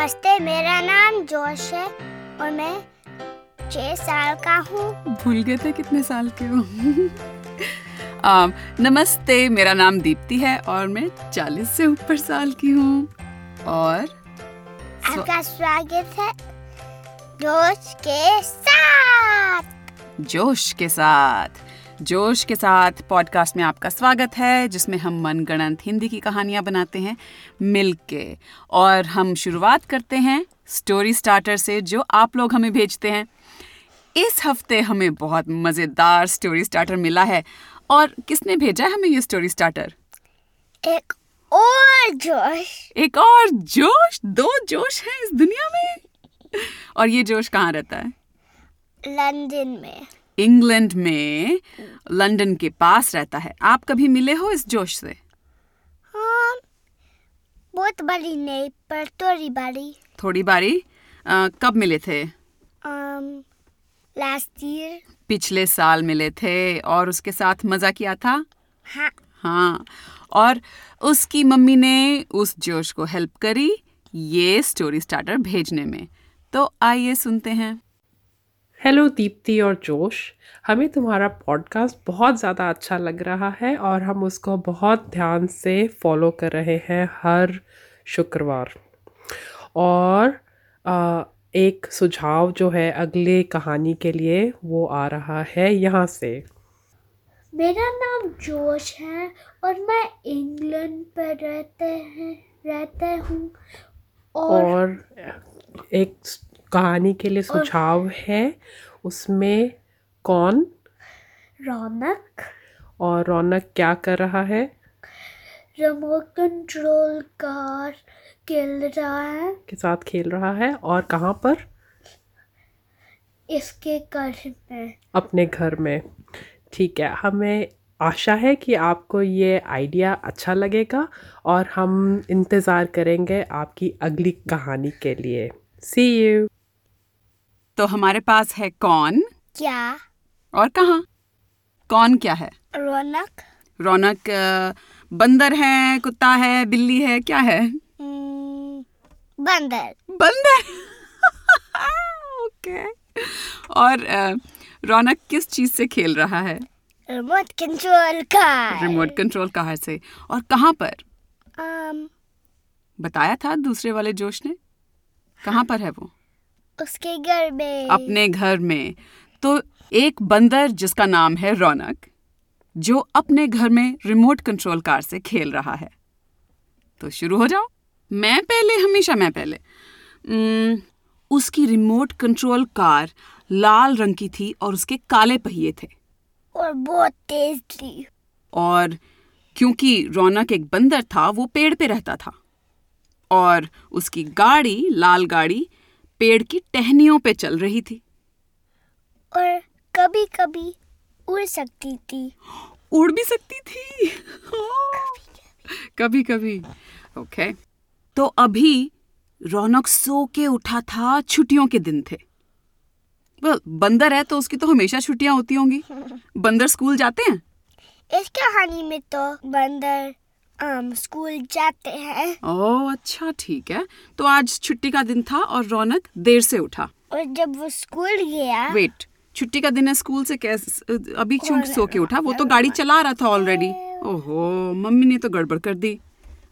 नमस्ते मेरा नाम जोश है और मैं छह साल का हूँ। भूल गए थे कितने साल के हो। um, नमस्ते मेरा नाम दीप्ति है और मैं 40 से ऊपर साल की हूँ। और आपका स्वागत है जोश के साथ। जोश के साथ। जोश के साथ पॉडकास्ट में आपका स्वागत है जिसमें हम मनगणंत हिंदी की कहानियाँ बनाते हैं मिल के और हम शुरुआत करते हैं स्टोरी स्टार्टर से जो आप लोग हमें भेजते हैं। इस हफ़्ते हमें बहुत मज़ेदार स्टोरी स्टार्टर मिला है। और किसने भेजा है हमें ये स्टोरी स्टार्टर एक और जोश। एक और जोश? दो जोश है इस दुनिया में? और ये जोश कहाँ रहता है? लंदन में। इंग्लैंड में लंदन के पास रहता है। आप कभी मिले हो इस जोश से? हाँ बहुत बड़ी नहीं पर थोड़ी बड़ी थोड़ी बारी? अ, कब मिले थे? um, लास्ट ईयर पिछले साल मिले थे और उसके साथ मज़ा किया था? हाँ। हाँ और उसकी मम्मी ने उस जोश को हेल्प करी ये स्टोरी स्टार्टर भेजने में। तो आइए सुनते हैं। हेलो दीप्ति और जोश। हमें तुम्हारा पॉडकास्ट बहुत ज़्यादा अच्छा लग रहा है और हम उसको बहुत ध्यान से फॉलो कर रहे हैं हर शुक्रवार। और आ, एक सुझाव जो है अगले कहानी के लिए वो आ रहा है यहाँ से। मेरा नाम जोश है और मैं इंग्लैंड पर रहते हैं रहते हूँ। और, और एक कहानी के लिए सुझाव है उसमें कौन? रौनक। और रौनक क्या कर रहा है? रिमोट कंट्रोल कार खेल रहा है। के साथ खेल रहा है और कहाँ पर? इसके घर में। अपने घर में। ठीक है हमें आशा है कि आपको ये आइडिया अच्छा लगेगा और हम इंतज़ार करेंगे आपकी अगली कहानी के लिए। सी यू तो हमारे पास है कौन? क्या? और कहाँ? कौन क्या है? रौनक। रौनक बंदर है कुत्ता है बिल्ली है क्या है? बंदर। बंदर? ओके। और रौनक किस चीज़ से खेल रहा है? Remote control car remote control car से। और कहाँ पर? um, बताया था दूसरे वाले जोश ने? कहाँ पर है वो? उसके घर में। अपने घर में। तो एक बंदर जिसका नाम है रौनक जो अपने घर में रिमोट कंट्रोल कार से खेल रहा है। तो शुरू हो जाओ। मैं पहले हमेशा मैं पहले। उसकी रिमोट कंट्रोल कार लाल रंग की थी और उसके काले पहिए थे। और बहुत तेज थी। और क्योंकि रौनक एक बंदर था वो पेड़ पे रहता था। और उसकी गाड़ी लाल गाड़ी पेड़ की टहनियों पे चल रही थी। और कभी कभी उड़ सकती थी। उड़ भी सकती थी। कभी कभी ओके। तो अभी रौनक सो के उठा था छुट्टियों के दिन थे। well, बंदर है तो उसकी तो हमेशा छुट्टियाँ होती होंगी। बंदर स्कूल जाते हैं? इस कहानी में तो बंदर स्कूल जाते हैं। ओह अच्छा ठीक है। तो आज छुट्टी का दिन था और रौनक देर से उठा। और जब वो स्कूल गया वेट छुट्टी का दिन है स्कूल से कैसे अभी क्यों सो के उठा? वो तो गाड़ी चला रहा था ऑलरेडी ओहो मम्मी ने तो गड़बड़ कर दी।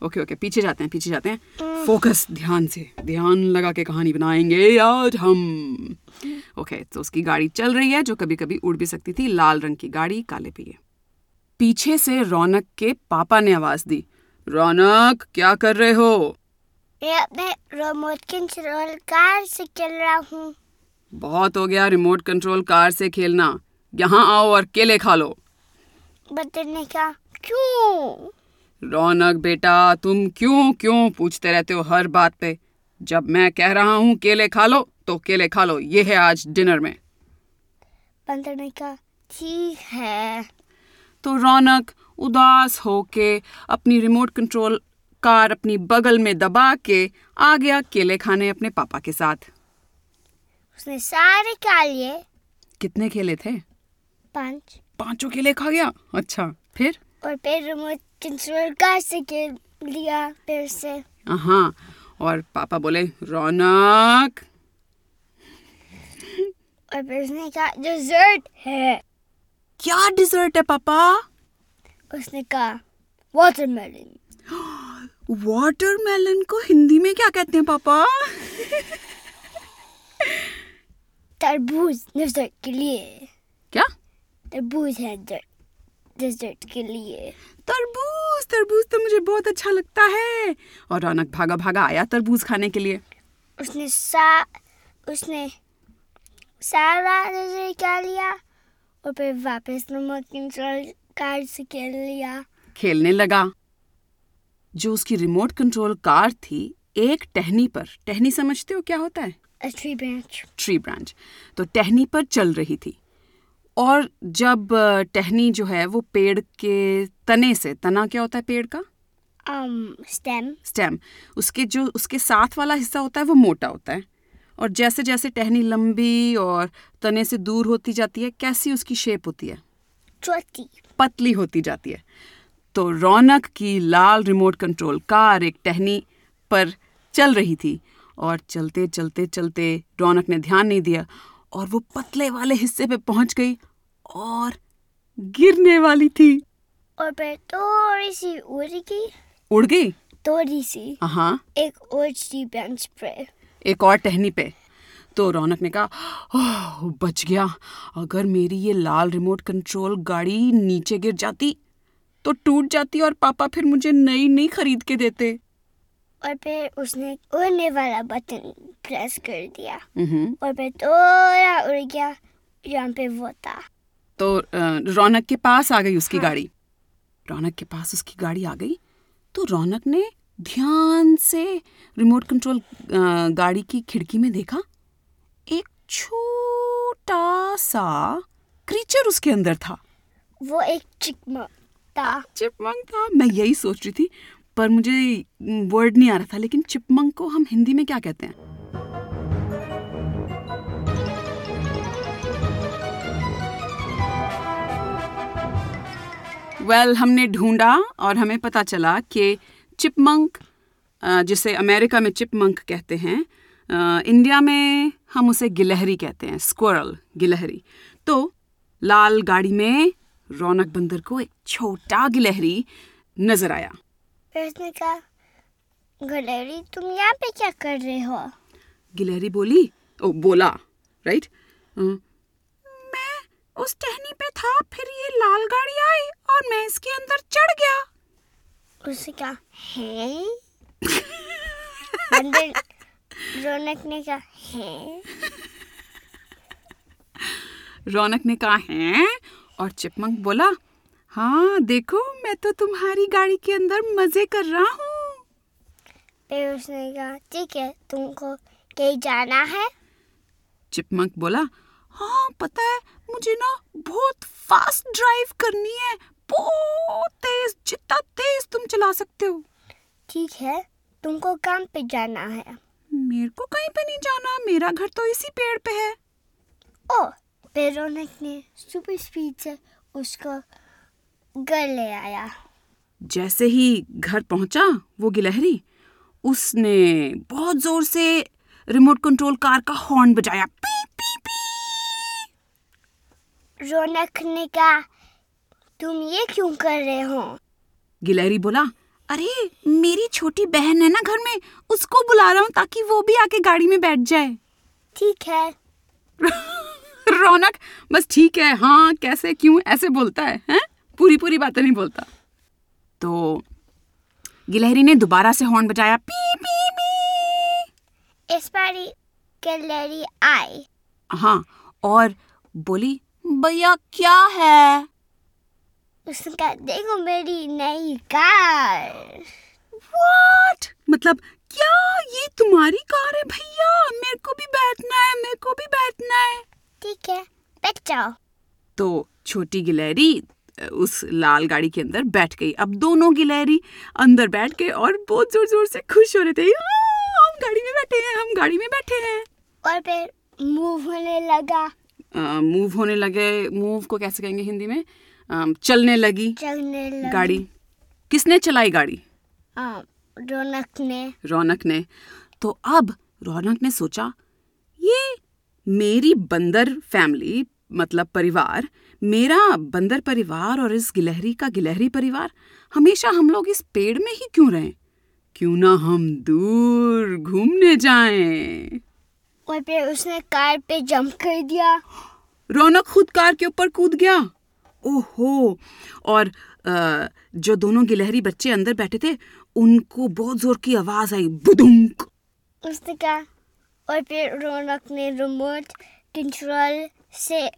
ओके ओके पीछे जाते हैं पीछे जाते हैं। फोकस ध्यान से ध्यान लगा के कहानी बनाएँगे आज हम। ओके तो उसकी गाड़ी चल रही है जो कभी कभी उड़ भी सकती थी लाल रंग की गाड़ी काले पिए। पीछे से रौनक के पापा ने आवाज़ दी। रौनक क्या कर रहे हो? मैं अपने रिमोट कंट्रोल कार से चल रहा हूँ। बहुत हो गया रिमोट कंट्रोल कार से खेलना। यहाँ आओ और केले खा लो। बंदर ने कहा क्यों? रौनक बेटा तुम क्यों क्यों पूछते रहते हो हर बात पे? जब मैं कह रहा हूँ केले खा लो तो केले खा लो। ये है आज डिनर में। बंदर ने कहा ठीक है। तो रौनक उदास होके अपनी रिमोट कंट्रोल कार अपनी बगल में दबा के आ गया केले खाने अपने पापा के साथ। उसने सारे खा लिए। कितने केले थे? पाँच। पाँचों केले खा गया? अच्छा फिर? और फिर रिमोट कंट्रोल कार से खेल लिया फिर से। हाँ और पापा बोले रौनक! और फिर उसने कहा डिजर्ट है। क्या डिजर्ट है पापा? उसने कहा वाटरमेलन वाटरमेलन को हिंदी में क्या कहते हैं पापा? तरबूज डिजर्ट के लिए. क्या? तरबूज है डिजर्ट के लिए. तरबूज तरबूज तो मुझे बहुत अच्छा लगता है। और रौनक भागा भागा आया तरबूज खाने के लिए। उसने सा उसने सारा डिजर्ट खा लिया? और फिर वापस रिमोट कंट्रोल कार से खेल लिया। खेलने लगा। जो उसकी रिमोट कंट्रोल कार थी एक टहनी पर। टहनी समझते हो क्या होता है? Tree branch. ट्री ब्रांच तो टहनी पर चल रही थी। और जब टहनी जो है वो पेड़ के तने से तना क्या होता है पेड़ का? स्टेम Um, स्टेम उसके जो उसके साथ वाला हिस्सा होता है वो मोटा होता है। और जैसे जैसे टहनी लंबी और तने से दूर होती जाती है कैसी उसकी शेप होती है? छोटी पतली होती जाती है। तो रौनक की लाल रिमोट कंट्रोल कार एक टहनी पर चल रही थी और चलते चलते चलते रौनक ने ध्यान नहीं दिया और वो पतले वाले हिस्से पे पहुँच गई और गिरने वाली थी। और थोड़ी सी उड़ गई। उड़ गई? थोड़ी सी। हाँ। एक और ट्री ब्रांच पे। एक और टहनी पे। तो रौनक ने कहा ओह बच गया। अगर मेरी ये लाल रिमोट कंट्रोल गाड़ी नीचे गिर जाती तो टूट जाती और पापा फिर मुझे नई नहीं खरीद के देते। और फिर उसने उड़ने वाला बटन प्रेस कर दिया। हम्म। और फिर थोड़ा उड़ गया यहाँ पे वो था। तो रौनक के पास आ गई उसकी हाँ। गाड़ी। रौनक के पास उसकी गाड़ी आ गई। तो रौनक ने ध्यान से रिमोट कंट्रोल गाड़ी की खिड़की में देखा एक छोटा सा क्रीचर उसके अंदर था। वो एक चिकमक था चिपमंक था मैं यही सोच रही थी पर मुझे वर्ड नहीं आ रहा था लेकिन चिपमंक को हम हिंदी में क्या कहते हैं? वेल well, हमने ढूंढा और हमें पता चला कि चिपमंक जिसे अमेरिका में चिपमंक कहते हैं इंडिया में हम उसे गिलहरी कहते हैं स्क्वरल गिलहरी। तो लाल गाड़ी में रौनक बंदर को एक छोटा गिलहरी नज़र आया। उसने कहा गलेरी तुम यहाँ पे क्या कर रहे हो? गिलहरी बोली ओ बोला राइट मैं उस टहनी पे था फिर ये लाल गाड़ी आई और मैं इसके अंदर चढ़ गया। उसने कहा हैं। बंदर रौनक ने कहा हैं? रौनक ने कहा है? और चिपमंक बोला हाँ देखो मैं तो तुम्हारी गाड़ी के अंदर मज़े कर रहा हूँ। फिर उसने कहा ठीक है तुमको कहीं जाना है? चिपमंक बोला हाँ पता है मुझे ना बहुत फास्ट ड्राइव करनी है बहुत तेज जितना तेज तुम चला सकते हो। ठीक है तुमको काम पे जाना है। मेरे को कहीं पे नहीं जाना मेरा घर तो इसी पेड़ पे है। ओ फिर रौनक ने सुपर स्पीड से उसको घर ले आया। जैसे ही घर पहुँचा वो गिलहरी उसने बहुत ज़ोर से रिमोट कंट्रोल कार का हॉर्न बजाया। पी पी पी रौनक ने कहा तुम ये क्यों कर रहे हो? गिलहरी बोला अरे मेरी छोटी बहन है ना घर में उसको बुला रहा हूँ ताकि वो भी आके गाड़ी में बैठ जाए। ठीक है। रौनक बस ठीक है हाँ कैसे क्यों ऐसे बोलता है हैं? पूरी पूरी बातें नहीं बोलता। तो गिलहरी ने दोबारा से हॉर्न बजाया पी पी पी। इस बारी गलेरी आई। हाँ और बोली भैया क्या है? उसने कहा देखो मेरी नई कार। व्हाट मतलब क्या ये तुम्हारी कार है भैया? मेरे को भी बैठना है मेरे को भी बैठना है। ठीक है बैठ जाओ। तो छोटी गिलहरी उस लाल गाड़ी के अंदर बैठ गई। अब दोनों गिलहरी अंदर बैठ गए और बहुत ज़ोर ज़ोर से खुश हो रहे थे। "हाँ, हम गाड़ी में बैठे हैं हम गाड़ी में बैठे हैं। और फिर मूव होने लगा। मूव होने लगे। मूव को कैसे कहेंगे हिंदी में? चलने लगी चलने लगा। गाड़ी। किसने चलाई गाड़ी? रौनक ने। रौनक ने। तो अब रौनक ने सोचा ये मेरी बंदर फैमिली मतलब परिवार मेरा बंदर परिवार और इस गिलहरी का गिलहरी परिवार हमेशा हम लोग इस पेड़ में ही क्यों रहें? क्यों ना हम दूर घूमने जाएँ? और फिर उसने कार पे जंप कर दिया। रौनक खुद कार के ऊपर कूद गया। ओहो। और जो दोनों गिलहरी बच्चे अंदर बैठे थे उनको बहुत ज़ोर की आवाज़ आई बुदुंक। उसने कहा और फिर रौनक ने रिमोट कंट्रोल से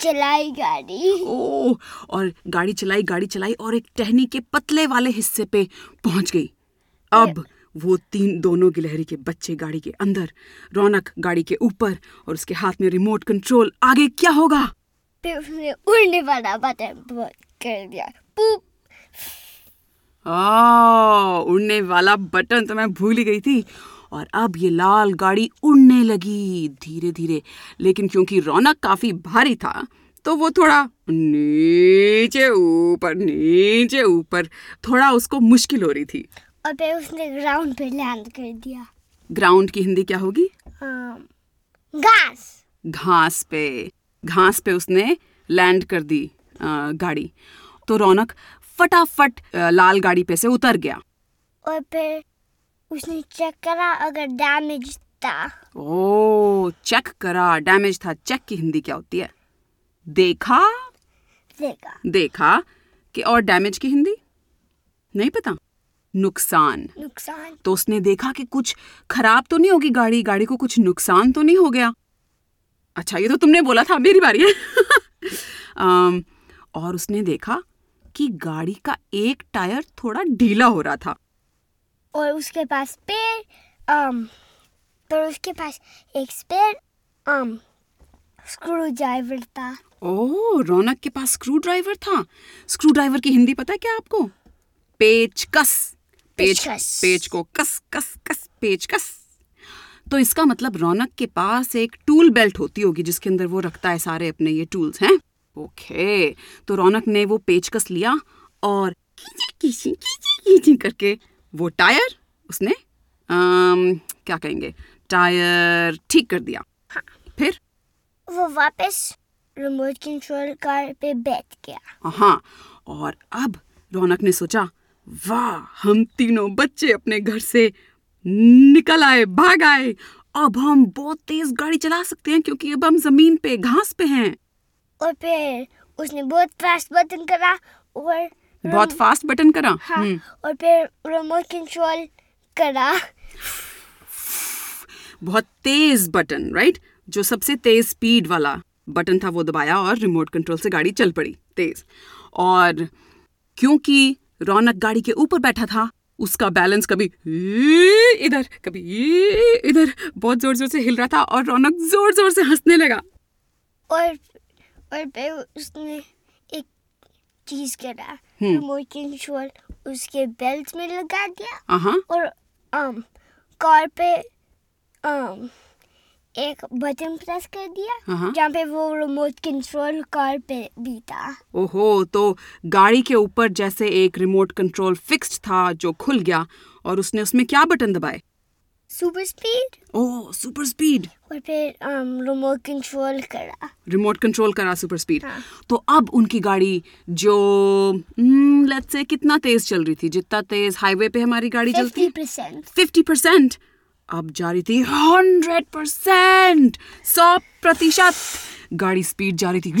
चलाई गाड़ी। ओ और गाड़ी चलाई गाड़ी चलाई और एक टहनी के पतले वाले हिस्से पे पहुँच गई। अब वो तीन दोनों गिलहरी के बच्चे गाड़ी के अंदर रौनक गाड़ी के ऊपर और उसके हाथ में रिमोट कंट्रोल। आगे क्या होगा? फिर उसने उड़ने वाला बटन कर दिया पूप आ, उड़ने वाला बटन तो मैं भूल ही गई थी। और अब ये लाल गाड़ी उड़ने लगी धीरे धीरे लेकिन क्योंकि रौनक काफ़ी भारी था तो वो थोड़ा नीचे ऊपर नीचे ऊपर थोड़ा उसको मुश्किल हो रही थी। और फिर उसने ग्राउंड पे लैंड कर दिया। ग्राउंड की हिंदी क्या होगी? घास। घास पे। घास पे उसने लैंड कर दी गाड़ी। तो रौनक फटाफट लाल गाड़ी पे से उतर गया। और फिर उसने चेक करा अगर डैमेज था। ओ चेक करा। डैमेज था। चेक की हिंदी क्या होती है? देखा? देखा। देखा कि और डैमेज की हिंदी? नहीं पता? नुकसान। नुकसान। तो उसने देखा कि कुछ खराब तो नहीं होगी गाड़ी? गाड़ी को कुछ नुकसान तो नहीं हो गया? अच्छा ये तो तुमने बोला था मेरी बारी है। अम, और उसने देखा कि गाड़ी का एक टायर थोड़ा ढीला हो रहा था। और उसके पास पेड़ um, पर उसके पास एक स्पेयर um, स्क्रू ड्राइवर था। ओह रौनक के पास स्क्रू ड्राइवर था? स्क्रू ड्राइवर की हिंदी पता है क्या आपको? पेचकस। पेच। पेच को कस कस कस पेचकस। तो इसका मतलब रौनक के पास एक टूल बेल्ट होती होगी जिसके अंदर वो रखता है सारे अपने ये टूल्स हैं? ओके तो रौनक ने वो पेचकस लिया और खींची खींची खींची करके वो टायर उसने अम, क्या कहेंगे? टायर ठीक कर दिया। फिर? वो वापस रिमोट कंट्रोल कार पे बैठ गया। हाँ। और अब रौनक ने सोचा वाह हम तीनों बच्चे अपने घर से निकल आए भाग आए। अब हम बहुत तेज गाड़ी चला सकते हैं क्योंकि अब हम ज़मीन पे घास पे हैं। और फिर उसने बहुत फास्ट बटन करा और बहुत फास्ट बटन करा? हाँ हम्म, और फिर रिमोट कंट्रोल करा। बहुत तेज बटन राइट जो सबसे तेज स्पीड वाला बटन था वो दबाया और रिमोट कंट्रोल से गाड़ी चल पड़ी तेज। और क्योंकि रौनक गाड़ी के ऊपर बैठा था उसका बैलेंस कभी इधर। कभी इधर। बहुत ज़ोर ज़ोर से हिल रहा था और रौनक ज़ोर ज़ोर से हंसने लगा। और और फिर उसने एक चीज़ करा हम्म। रिमोट कंट्रोल उसके बेल्ट में लगा दिया हाँ और um, कार पे um, एक बटन प्रेस कर दिया हाँ। जहाँ पे वो रिमोट कंट्रोल कार पे भी था। ओहो तो गाड़ी के ऊपर जैसे एक रिमोट कंट्रोल फिक्स्ड था जो खुल गया और उसने उसमें क्या बटन दबाए? सुपर स्पीड ओह सुपर स्पीड और फिर um, रिमोट कंट्रोल करा। रिमोट कंट्रोल करा सुपर स्पीड हाँ। तो अब उनकी गाड़ी जो लेट्स से कितना तेज चल रही थी जितना तेज हाईवे पे हमारी गाड़ी चलती। फिफ्टी है परसेंट फिफ्टी परसेंट अब जा रही थी हंड्रेड परसेंट सौ प्रतिशत। गाड़ी स्पीड जा रही थी।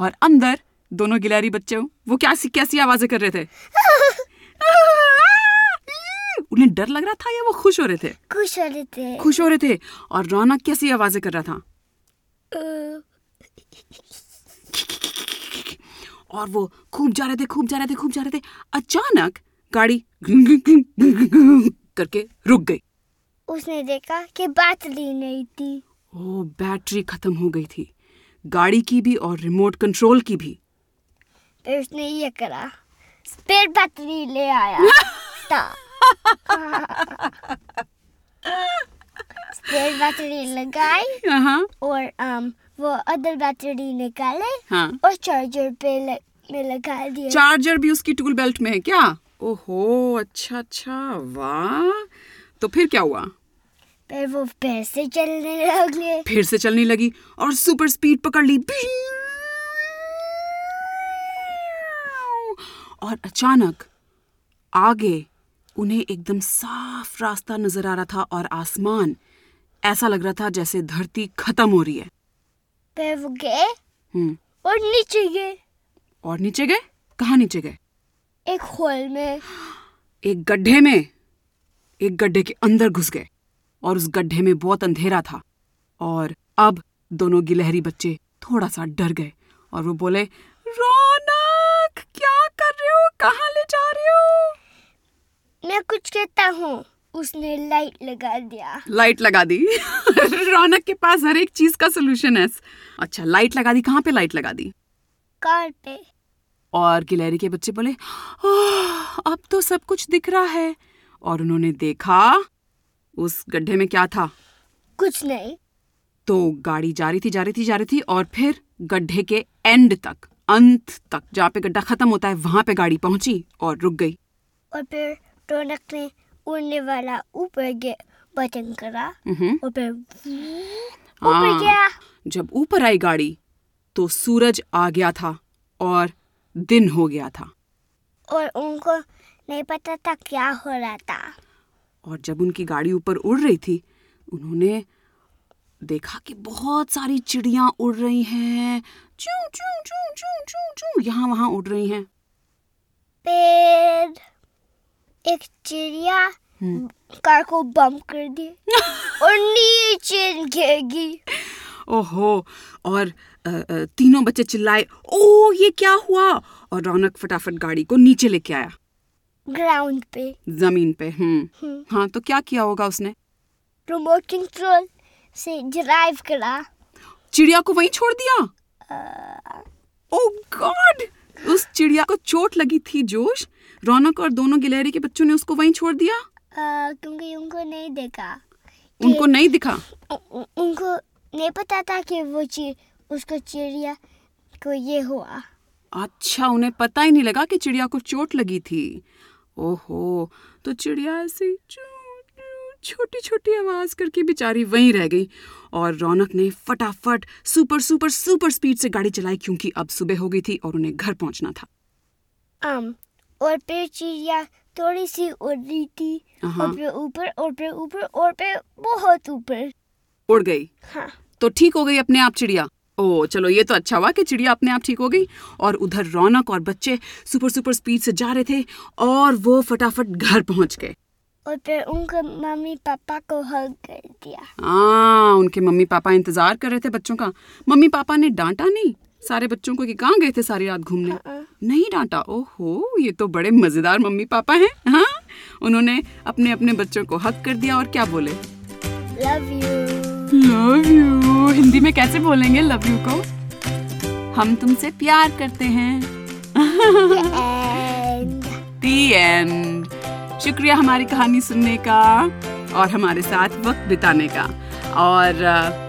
और अंदर दोनों गिलहरी बच्चे वो क्या कैसी आवाज़ें कर रहे थे? उन्हें डर लग रहा था या वो खुश हो रहे थे? खुश हो रहे थे। खुश हो रहे थे। और रौनक कैसी आवाज़ें कर रहा था? और वो खूब जा रहे थे खूब जा रहे थे खूब जा रहे थे। अचानक गाड़ी करके रुक गई। उसने देखा कि बैटरी नहीं थी। ओ बैटरी खत्म हो गई थी। गाड़ी की भी और रिमोट कंट्रोल की भी। फिर उसने ये करा स्पेयर बैटरी ले आया। था स्पेयर बैटरी लगाई हाँ और um, वो अदर बैटरी निकाले हाँ। और चार्जर पे ल- में लगा दिया। चार्जर भी उसकी टूल बेल्ट में है क्या? ओहो अच्छा अच्छा वाह। तो फिर क्या हुआ? फिर वो फिर से चलने लगे। फिर से चलने लगी और सुपर स्पीड पकड़ ली। और अचानक आगे उन्हें एकदम साफ़ रास्ता नज़र आ रहा था और आसमान ऐसा लग रहा था जैसे धरती खत्म हो रही है। वो गए हम्म। और नीचे गए। और नीचे गए? कहाँ नीचे गए? एक होल में। एक गड्ढे में एक गड्ढे के अंदर घुस गए और उस गड्ढे में बहुत अंधेरा था और अब दोनों गिलहरी बच्चे थोड़ा सा डर गए और वो बोले रौनक क्या कर रहे हो? कहाँ ले जा रहे हो? मैं कुछ कहता हूँ। उसने लाइट लगा दिया। लाइट लगा दी। रौनक के पास हर एक चीज़ का सोल्यूशन है। अच्छा लाइट लगा दी? कहाँ पे लाइट लगा दी? कार पे। और गिलहरी के बच्चे बोले अब तो सब कुछ दिख रहा है। और उन्होंने देखा उस गड्ढे में क्या था? कुछ नहीं। तो गाड़ी जा रही थी जा रही थी जा रही थी और फिर गड्ढे के एंड तक अंत तक जहाँ पे गड्ढा खत्म होता है वहाँ पे गाड़ी पहुँची और रुक गई। और फिर रौनक ने उड़ने वाला ऊपर बटन करा और फिर ऊपर हाँ। गया। जब ऊपर आई गाड़ी तो सूरज आ गया था और दिन हो गया था। और उनको नहीं पता था क्या हो रहा था। और जब उनकी गाड़ी ऊपर उड़ रही थी उन्होंने देखा कि बहुत सारी चिड़ियाँ उड़ रही हैं। चू चू चू चू चू चू यहाँ वहाँ उड़ रही हैं। फिर एक चिड़िया हम्म। कार को बम कर दी और नीचे गिर गई। ओहो और तीनों बच्चे चिल्लाए ओ ये क्या हुआ? और रौनक फटाफट गाड़ी को नीचे लेके आया। ग्राउंड पे। ज़मीन पे हम्म। हम्म। हाँ तो क्या किया होगा उसने? रिमोट कंट्रोल से ड्राइव करा। चिड़िया को वहीं छोड़ दिया? ओ गॉड उस चिड़िया को चोट लगी थी जोश। रौनक और दोनों गिलहरी के बच्चों ने उसको वहीं छोड़ दिया? अ, क्योंकि उनको नहीं देखा। उनको नहीं दिखा? उनको नहीं पता था कि वो चीज़ उसको चिड़िया को ये हुआ। अच्छा उन्हें पता ही नहीं लगा कि चिड़िया को चोट लगी थी। ओहो तो चिड़िया ऐसे छोटी छोटी आवाज़ करके बेचारी वहीं रह गई और रौनक ने फटाफट सुपर सुपर सुपर स्पीड से गाड़ी चलाई क्योंकि अब सुबह हो गई थी और उन्हें घर पहुँचना था। um, और फिर चिड़िया थोड़ी सी उड़ रही थी। हाँ। और फिर ऊपर और फिर ऊपर और फिर बहुत ऊपर। उड़ गई। हाँ। तो ठीक हो गई अपने आप चिड़िया। ओ चलो ये तो अच्छा हुआ कि चिड़िया अपने आप ठीक हो गई। और उधर रौनक और बच्चे सुपर सुपर स्पीड से जा रहे थे और वो फटाफट घर पहुँच गए। और फिर उनके मम्मी पापा को हग कर दिया। हाँ उनके मम्मी पापा इंतज़ार कर रहे थे बच्चों का। मम्मी पापा ने डांटा नहीं? सारे बच्चों को कि कहाँ गए थे सारी रात घूमने? हाँ। नहीं डांटा। ओहो ये तो बड़े मज़ेदार मम्मी पापा हैं हाँ? उन्होंने अपने अपने बच्चों को हक कर दिया और क्या बोले? Love you love you Hindi में कैसे बोलेंगे लव यू को? हम तुमसे प्यार करते हैं। दी एंड शुक्रिया हमारी कहानी सुनने का और हमारे साथ वक्त बिताने का। और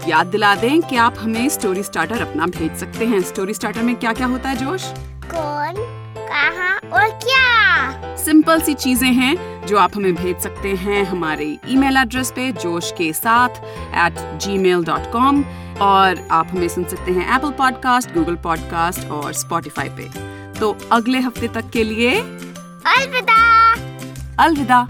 याद दिला दें कि आप हमें स्टोरी स्टार्टर अपना भेज सकते हैं। स्टोरी स्टार्टर में क्या क्या होता है जोश? कौन, कहाँ और क्या? सिंपल सी चीज़ें हैं जो आप हमें भेज सकते हैं हमारे ईमेल एड्रेस पे जोश के साथ at ji mail dot com और आप हमें सुन सकते हैं एप्पल पॉडकास्ट गूगल पॉडकास्ट और स्पॉटिफाई पे। तो अगले हफ़्ते तक के लिए अलविदा। अलविदा।